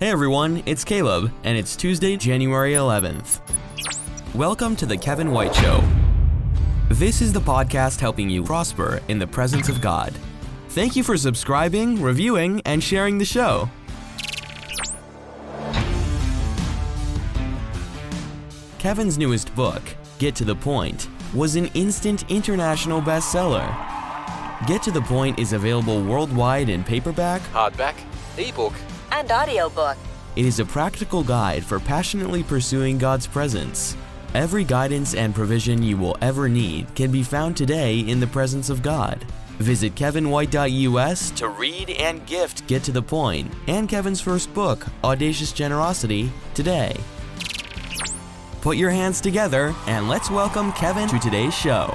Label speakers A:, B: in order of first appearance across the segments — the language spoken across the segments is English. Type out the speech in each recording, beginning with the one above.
A: Hey everyone, it's Caleb, and it's Tuesday, January 11th. Welcome to The Kevin White Show. This is the podcast helping you prosper in the presence of God. Thank you for subscribing, reviewing, and sharing the show. Kevin's newest book, Get to the Point, was an instant international bestseller. Get to the Point is available worldwide in paperback,
B: hardback, ebook,
C: and audiobook.
A: It is a practical guide for passionately pursuing God's presence. Every guidance and provision you will ever need can be found today in the presence of God. Visit kevinwhite.us to read and gift Get to the Point and Kevin's first book, Audacious Generosity, today. Put your hands together and let's welcome Kevin to today's show.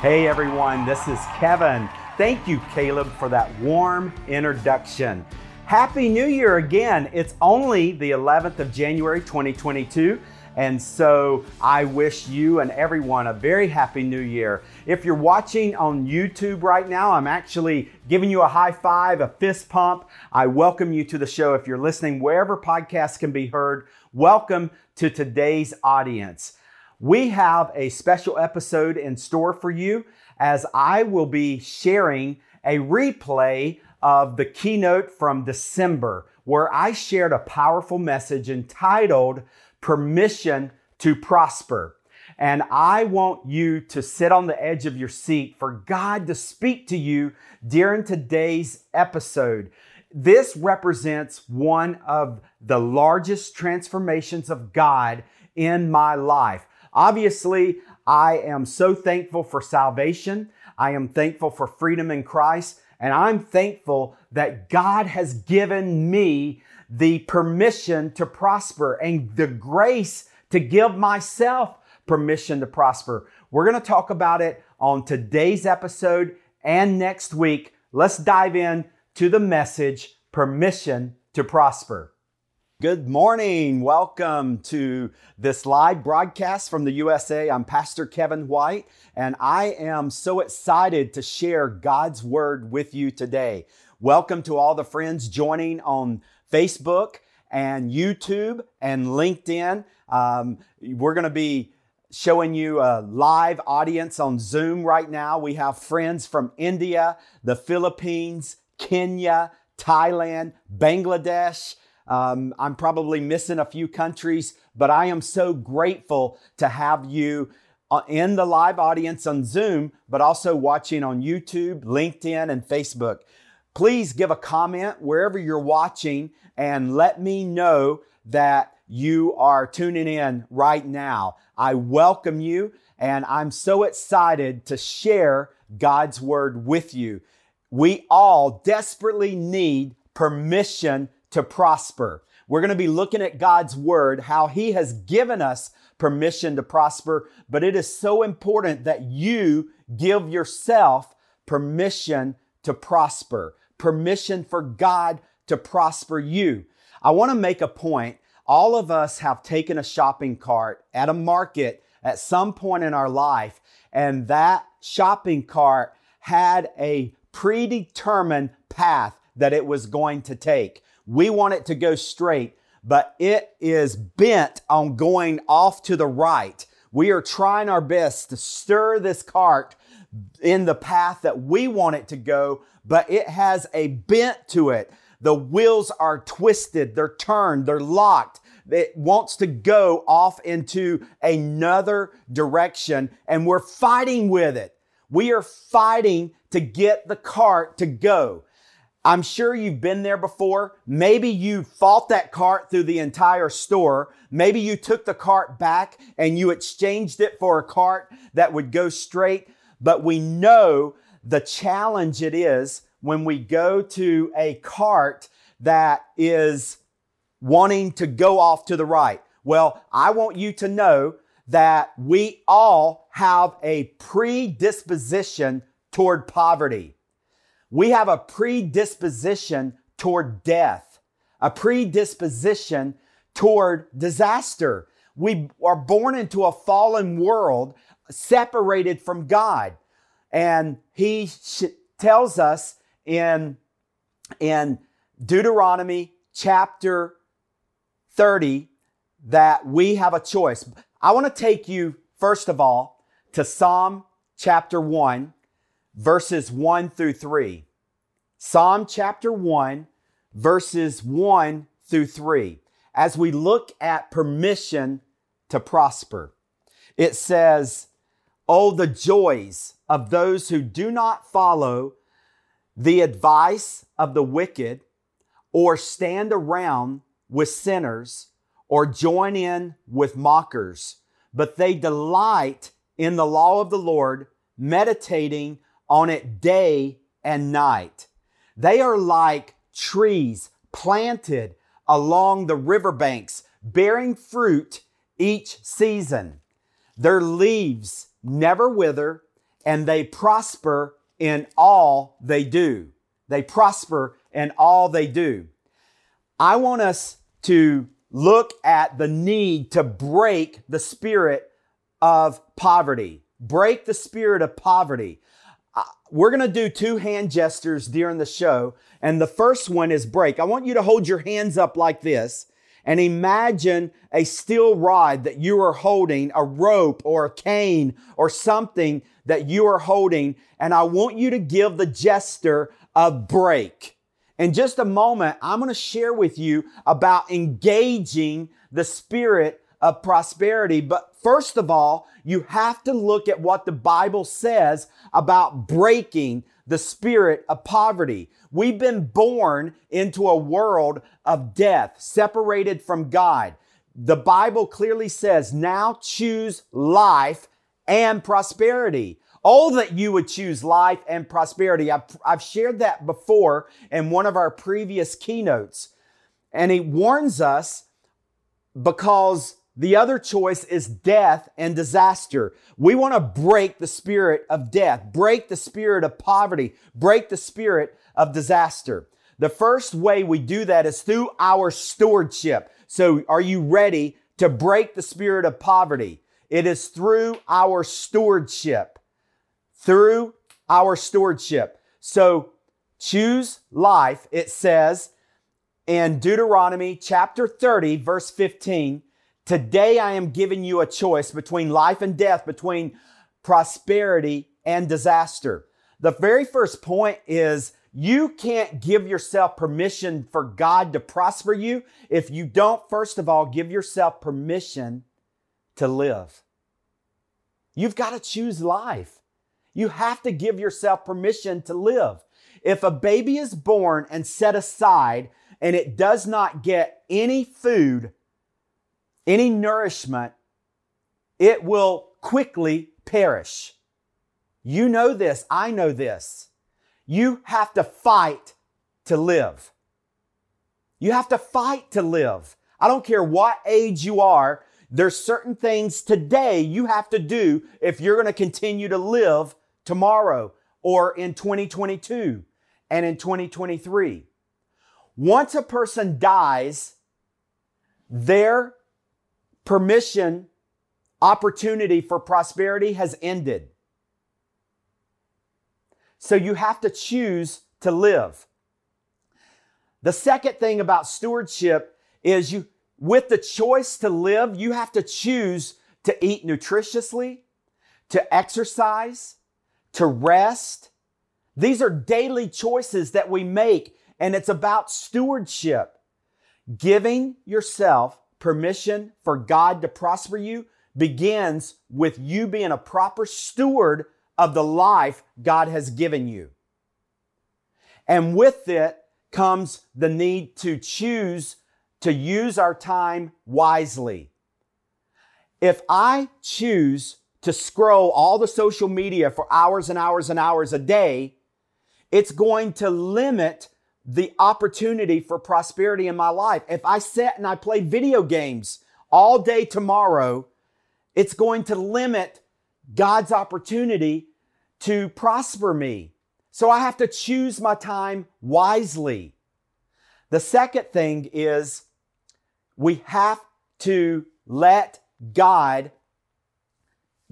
D: Hey everyone, this is Kevin. Thank you, Caleb, for that warm introduction. Happy New Year again. It's only the 11th of January 2022. And so I wish you and everyone a very happy new year. If you're watching on YouTube right now, I'm actually giving you a high five, a fist pump. I welcome you to the show. If you're listening wherever podcasts can be heard, welcome to today's audience. We have a special episode in store for you as I will be sharing a replay of the keynote from December, where I shared a powerful message entitled Permission to Prosper. And I want you to sit on the edge of your seat for God to speak to you during today's episode. This represents one of the largest transformations of God in my life. Obviously, I am so thankful for salvation. I am thankful for freedom in Christ. And I'm thankful that God has given me the permission to prosper and the grace to give myself permission to prosper. We're going to talk about it on today's episode and next week. Let's dive in to the message permission to prosper. Good morning. Welcome to this live broadcast from the USA. I'm Pastor Kevin White, and I am so excited to share God's Word with you today. Welcome to all the friends joining on Facebook and YouTube and LinkedIn. Um, we're going to be showing you a live audience on Zoom right now. We have friends from India, the Philippines, Kenya, Thailand, Bangladesh. Um, I'm probably missing a few countries, but I am so grateful to have you uh, in the live audience on Zoom, but also watching on YouTube, LinkedIn, and Facebook. Please give a comment wherever you're watching and let me know that you are tuning in right now. I welcome you and I'm so excited to share God's word with you. We all desperately need permission to prosper. We're going to be looking at God's word, how he has given us permission to prosper, but it is so important that you give yourself permission to prosper, permission for God to prosper you. I want to make a point. All of us have taken a shopping cart at a market at some point in our life, and that shopping cart had a predetermined path that it was going to take. We want it to go straight, but it is bent on going off to the right. We are trying our best to stir this cart in the path that we want it to go, but it has a bent to it. The wheels are twisted, they're turned, they're locked. It wants to go off into another direction, and we're fighting with it. We are fighting to get the cart to go. I'm sure you've been there before. Maybe you fought that cart through the entire store. Maybe you took the cart back and you exchanged it for a cart that would go straight. But we know the challenge it is when we go to a cart that is wanting to go off to the right. Well, I want you to know that we all have a predisposition toward poverty. We have a predisposition toward death, a predisposition toward disaster. We are born into a fallen world separated from God. And he sh- tells us in, in Deuteronomy chapter 30 that we have a choice. I want to take you, first of all, to Psalm chapter 1, verses 1 through 3. Psalm chapter 1, verses 1 through 3. As we look at permission to prosper, it says, Oh, the joys of those who do not follow the advice of the wicked or stand around with sinners or join in with mockers, but they delight in the law of the Lord, meditating on it day and night. They are like trees planted along the riverbanks, bearing fruit each season. Their leaves never wither, and they prosper in all they do. They prosper in all they do. I want us to look at the need to break the spirit of poverty. Break the spirit of poverty. We're going to do two hand gestures during the show. And the first one is break. I want you to hold your hands up like this and imagine a steel rod that you are holding, a rope or a cane or something that you are holding. And I want you to give the gesture a break. In just a moment, I'm going to share with you about engaging the spirit of prosperity. But first of all, you have to look at what the Bible says about breaking the spirit of poverty. We've been born into a world of death, separated from God. The Bible clearly says, now choose life and prosperity. Oh, that you would choose life and prosperity. I've, I've shared that before in one of our previous keynotes. And he warns us because the other choice is death and disaster. We want to break the spirit of death, break the spirit of poverty, break the spirit of disaster. The first way we do that is through our stewardship. So, are you ready to break the spirit of poverty? It is through our stewardship through our stewardship. So choose life, it says in Deuteronomy chapter 30, verse 15. Today I am giving you a choice between life and death, between prosperity and disaster. The very first point is you can't give yourself permission for God to prosper you if you don't, first of all, give yourself permission to live. You've got to choose life. You have to give yourself permission to live. If a baby is born and set aside and it does not get any food, any nourishment, it will quickly perish. You know this. I know this. You have to fight to live. You have to fight to live. I don't care what age you are. There's certain things today you have to do if you're going to continue to live tomorrow or in 2022 and in 2023. Once a person dies, their permission opportunity for prosperity has ended. So you have to choose to live. The second thing about stewardship is you, with the choice to live, you have to choose to eat nutritiously, to exercise, to rest. These are daily choices that we make, and it's about stewardship. Giving yourself permission for God to prosper you begins with you being a proper steward of the life God has given you. And with it comes the need to choose to use our time wisely. If I choose to scroll all the social media for hours and hours and hours a day, it's going to limit the opportunity for prosperity in my life. If I sit and I play video games all day tomorrow, it's going to limit God's opportunity to prosper me. So I have to choose my time wisely. The second thing is we have to let God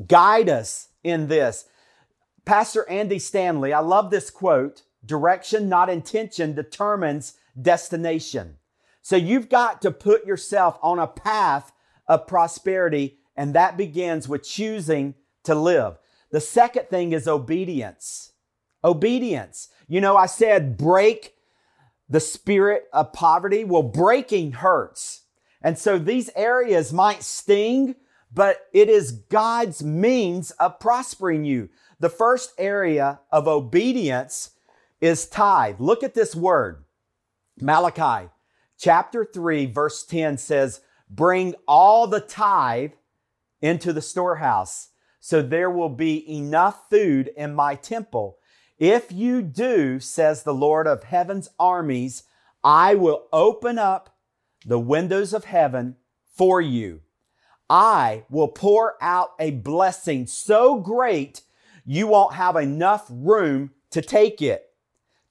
D: guide us in this. Pastor Andy Stanley, I love this quote direction, not intention, determines destination. So you've got to put yourself on a path of prosperity, and that begins with choosing to live. The second thing is obedience. Obedience. You know, I said break the spirit of poverty. Well, breaking hurts. And so these areas might sting, but it is God's means of prospering you. The first area of obedience is tithe. Look at this word. Malachi chapter 3, verse 10 says, Bring all the tithe into the storehouse, so there will be enough food in my temple. If you do, says the Lord of heaven's armies, I will open up the windows of heaven for you. I will pour out a blessing so great you won't have enough room to take it.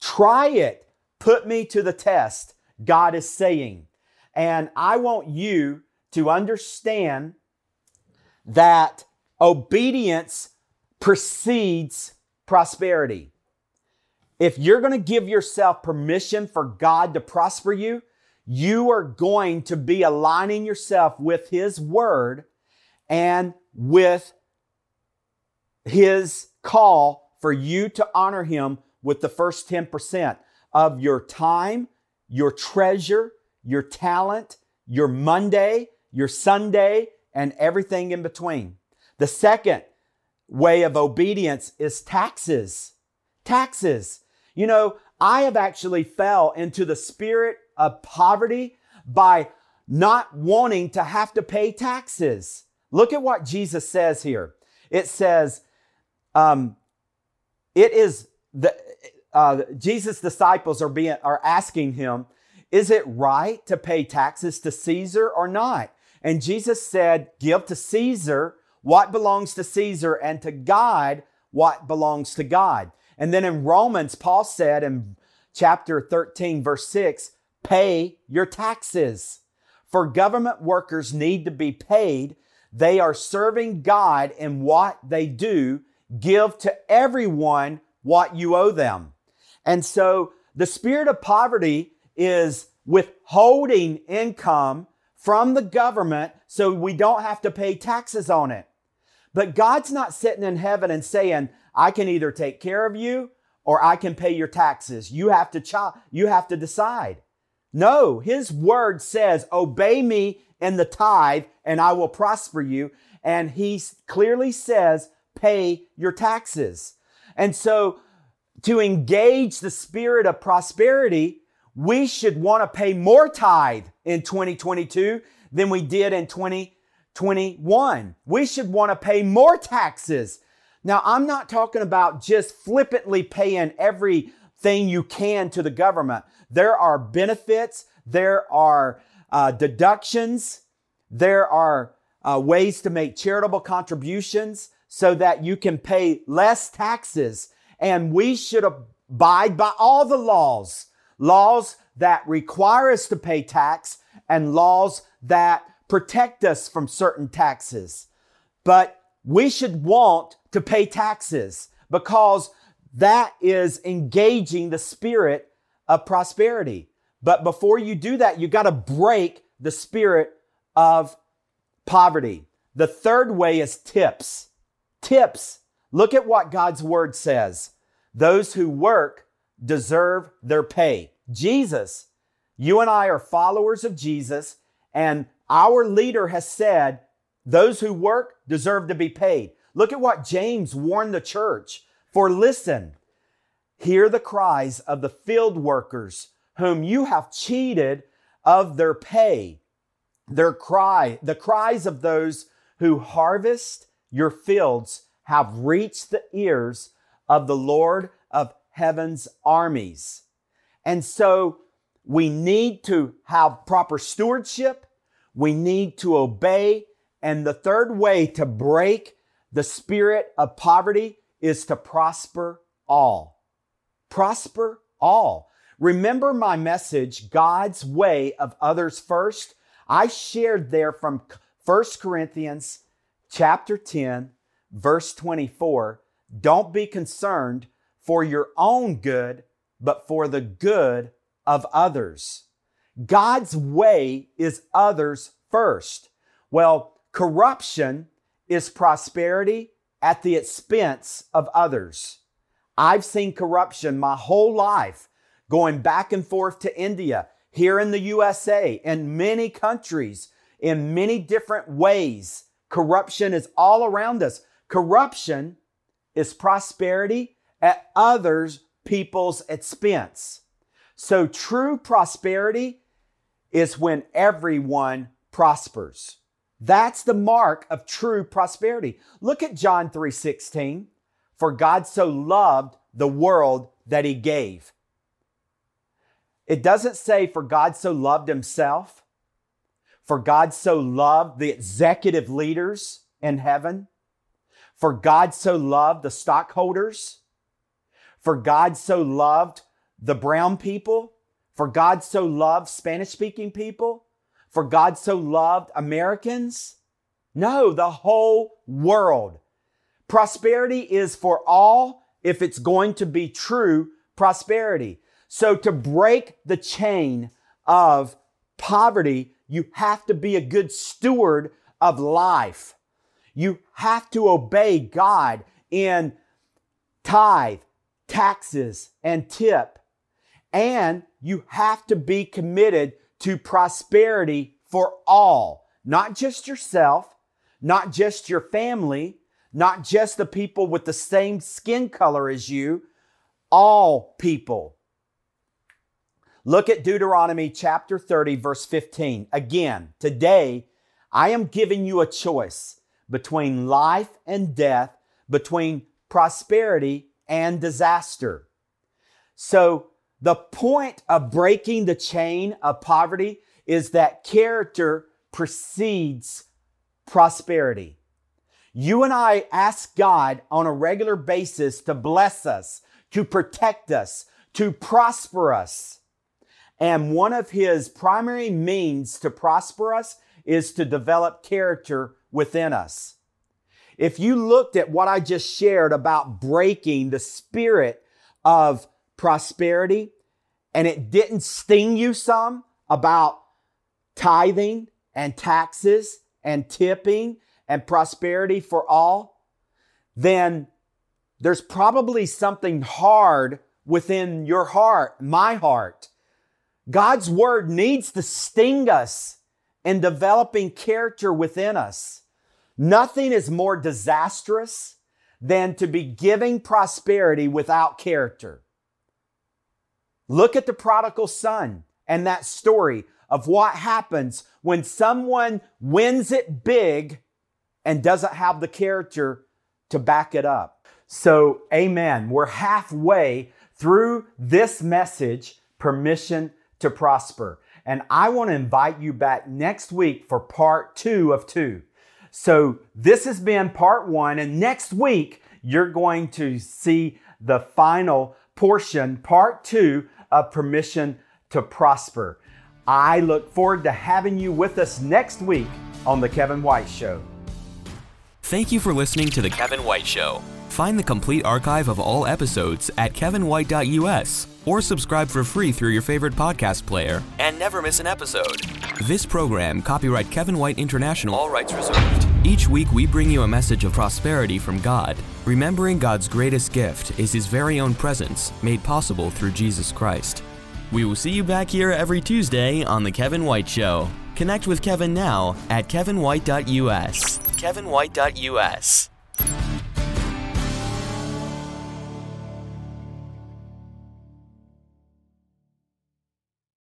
D: Try it. Put me to the test, God is saying. And I want you to understand that obedience precedes prosperity. If you're going to give yourself permission for God to prosper you, you are going to be aligning yourself with His Word and with His call for you to honor Him with the first 10% of your time, your treasure, your talent, your Monday, your Sunday, and everything in between. The second way of obedience is taxes. Taxes. You know, I have actually fell into the spirit of poverty by not wanting to have to pay taxes. Look at what Jesus says here. It says, um, it is the uh, Jesus' disciples are being are asking him, is it right to pay taxes to Caesar or not? And Jesus said, give to Caesar what belongs to Caesar and to God what belongs to God. And then in Romans, Paul said in chapter 13, verse 6, pay your taxes. For government workers need to be paid. They are serving God in what they do. Give to everyone what you owe them. And so the spirit of poverty is withholding income from the government so we don't have to pay taxes on it. But God's not sitting in heaven and saying, I can either take care of you or I can pay your taxes. You have to ch- you have to decide. No, his word says, obey me in the tithe and I will prosper you. And he clearly says, pay your taxes. And so to engage the spirit of prosperity, we should want to pay more tithe in 2022 than we did in 2021. We should want to pay more taxes. Now, I'm not talking about just flippantly paying everything you can to the government. There are benefits, there are uh, deductions, there are uh, ways to make charitable contributions so that you can pay less taxes. And we should abide by all the laws, laws that require us to pay tax and laws that protect us from certain taxes. But we should want to pay taxes because that is engaging the spirit of prosperity. But before you do that, you got to break the spirit of poverty. The third way is tips. Tips. Look at what God's word says. Those who work deserve their pay. Jesus, you and I are followers of Jesus, and our leader has said those who work deserve to be paid. Look at what James warned the church. For listen, hear the cries of the field workers whom you have cheated of their pay. Their cry, the cries of those who harvest your fields have reached the ears of the Lord of heaven's armies. And so we need to have proper stewardship. We need to obey. And the third way to break the spirit of poverty is to prosper all. Prosper all. Remember my message, God's way of others first? I shared there from 1 Corinthians chapter 10, verse 24. Don't be concerned for your own good, but for the good of others. God's way is others first. Well, corruption is prosperity at the expense of others. I've seen corruption my whole life going back and forth to India, here in the USA, and many countries in many different ways. Corruption is all around us. Corruption is prosperity at others' people's expense. So true prosperity is when everyone prospers. That's the mark of true prosperity. Look at John 3:16. For God so loved the world that he gave. It doesn't say for God so loved himself. For God so loved the executive leaders in heaven. For God so loved the stockholders. For God so loved the brown people. For God so loved Spanish speaking people. For God so loved Americans. No, the whole world. Prosperity is for all if it's going to be true prosperity. So to break the chain of poverty, you have to be a good steward of life. You have to obey God in tithe, taxes, and tip. And you have to be committed to prosperity for all, not just yourself, not just your family, not just the people with the same skin color as you, all people. Look at Deuteronomy chapter 30, verse 15. Again, today I am giving you a choice between life and death, between prosperity and disaster. So, the point of breaking the chain of poverty is that character precedes prosperity. You and I ask God on a regular basis to bless us, to protect us, to prosper us. And one of his primary means to prosper us is to develop character within us. If you looked at what I just shared about breaking the spirit of prosperity and it didn't sting you some about tithing and taxes and tipping and prosperity for all, then there's probably something hard within your heart, my heart. God's word needs to sting us in developing character within us. Nothing is more disastrous than to be giving prosperity without character. Look at the prodigal son and that story of what happens when someone wins it big and doesn't have the character to back it up. So, amen. We're halfway through this message, permission to prosper. And I want to invite you back next week for part two of two. So this has been part one. And next week, you're going to see the final portion, part two of Permission to Prosper. I look forward to having you with us next week on The Kevin White Show.
A: Thank you for listening to The Kevin White Show. Find the complete archive of all episodes at kevinwhite.us or subscribe for free through your favorite podcast player and never miss an episode. This program, copyright Kevin White International, all rights reserved. Each week we bring you a message of prosperity from God, remembering God's greatest gift is his very own presence, made possible through Jesus Christ. We will see you back here every Tuesday on The Kevin White Show. Connect with Kevin now at kevinwhite.us. kevinwhite.us.